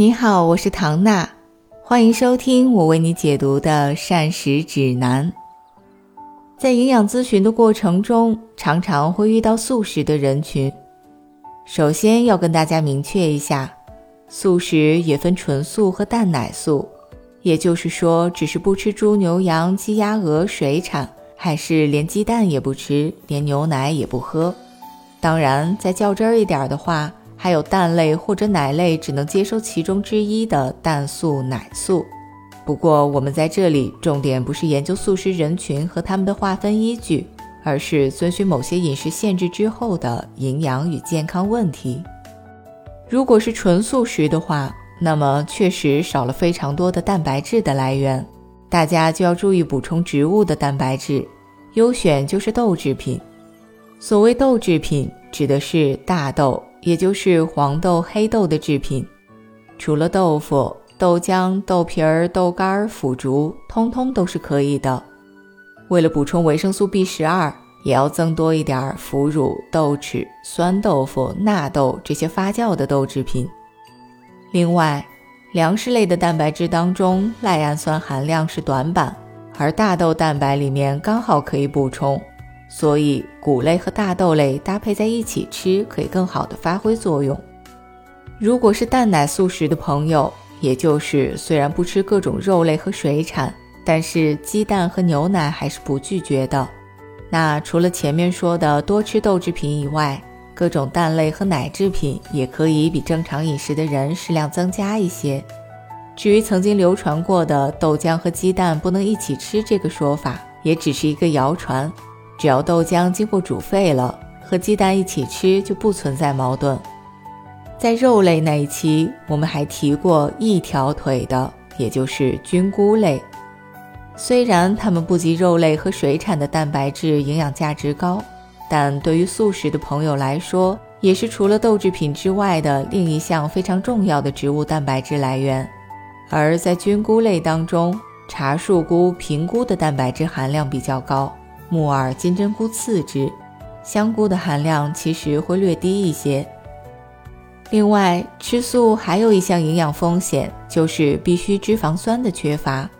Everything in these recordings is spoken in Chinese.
你好，我是唐娜，欢迎收听我为你解读的膳食指南。在营养咨询的过程中，常常会遇到素食的人群。首先要跟大家明确一下，素食也分纯素和蛋奶素，也就是说，只是不吃猪、牛、羊、鸡、鸭、鹅、水产，还是连鸡蛋也不吃，连牛奶也不喝。当然，再较真儿一点的话。还有蛋类或者奶类只能接收其中之一的蛋素、奶素。不过，我们在这里重点不是研究素食人群和他们的划分依据，而是遵循某些饮食限制之后的营养与健康问题。如果是纯素食的话，那么确实少了非常多的蛋白质的来源，大家就要注意补充植物的蛋白质，优选就是豆制品。所谓豆制品，指的是大豆。也就是黄豆、黑豆的制品，除了豆腐、豆浆、豆皮儿、豆干、腐竹，通通都是可以的。为了补充维生素 B 十二，也要增多一点腐乳、豆豉、酸豆腐、纳豆这些发酵的豆制品。另外，粮食类的蛋白质当中，赖氨酸含量是短板，而大豆蛋白里面刚好可以补充。所以，谷类和大豆类搭配在一起吃，可以更好的发挥作用。如果是蛋奶素食的朋友，也就是虽然不吃各种肉类和水产，但是鸡蛋和牛奶还是不拒绝的。那除了前面说的多吃豆制品以外，各种蛋类和奶制品也可以比正常饮食的人适量增加一些。至于曾经流传过的豆浆和鸡蛋不能一起吃这个说法，也只是一个谣传。只要豆浆经过煮沸了，和鸡蛋一起吃就不存在矛盾。在肉类那一期，我们还提过一条腿的，也就是菌菇类。虽然它们不及肉类和水产的蛋白质营养价值高，但对于素食的朋友来说，也是除了豆制品之外的另一项非常重要的植物蛋白质来源。而在菌菇类当中，茶树菇、平菇的蛋白质含量比较高。木耳、金针菇次之，香菇的含量其实会略低一些。另外，吃素还有一项营养风险，就是必需脂肪酸的缺乏。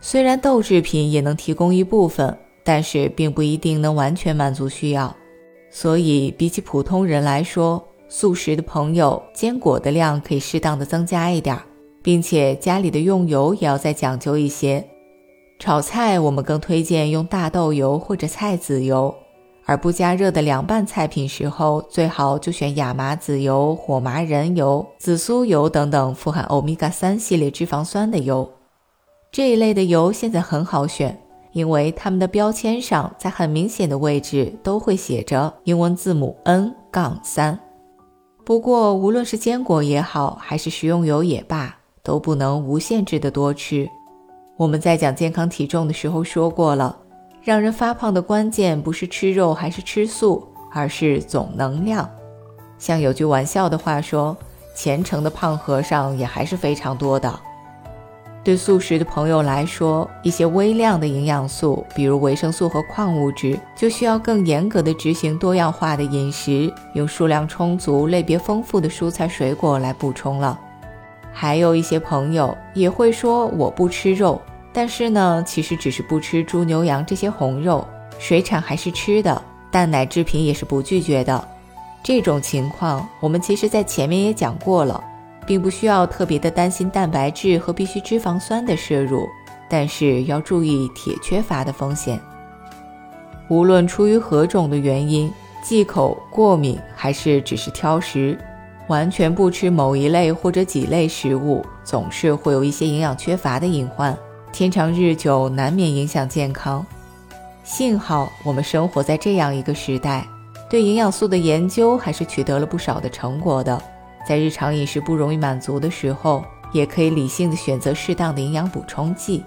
虽然豆制品也能提供一部分，但是并不一定能完全满足需要。所以，比起普通人来说，素食的朋友坚果的量可以适当的增加一点，并且家里的用油也要再讲究一些。炒菜，我们更推荐用大豆油或者菜籽油，而不加热的凉拌菜品时候，最好就选亚麻籽油、火麻仁油、紫苏油等等富含欧米伽三系列脂肪酸的油。这一类的油现在很好选，因为它们的标签上在很明显的位置都会写着英文字母 N 杠三。不过，无论是坚果也好，还是食用油也罢，都不能无限制的多吃。我们在讲健康体重的时候说过了，让人发胖的关键不是吃肉还是吃素，而是总能量。像有句玩笑的话说，虔诚的胖和尚也还是非常多的。对素食的朋友来说，一些微量的营养素，比如维生素和矿物质，就需要更严格的执行多样化的饮食，用数量充足、类别丰富的蔬菜水果来补充了。还有一些朋友也会说我不吃肉，但是呢，其实只是不吃猪、牛、羊这些红肉，水产还是吃的，蛋奶制品也是不拒绝的。这种情况，我们其实在前面也讲过了，并不需要特别的担心蛋白质和必需脂肪酸的摄入，但是要注意铁缺乏的风险。无论出于何种的原因，忌口、过敏还是只是挑食。完全不吃某一类或者几类食物，总是会有一些营养缺乏的隐患，天长日久难免影响健康。幸好我们生活在这样一个时代，对营养素的研究还是取得了不少的成果的。在日常饮食不容易满足的时候，也可以理性的选择适当的营养补充剂。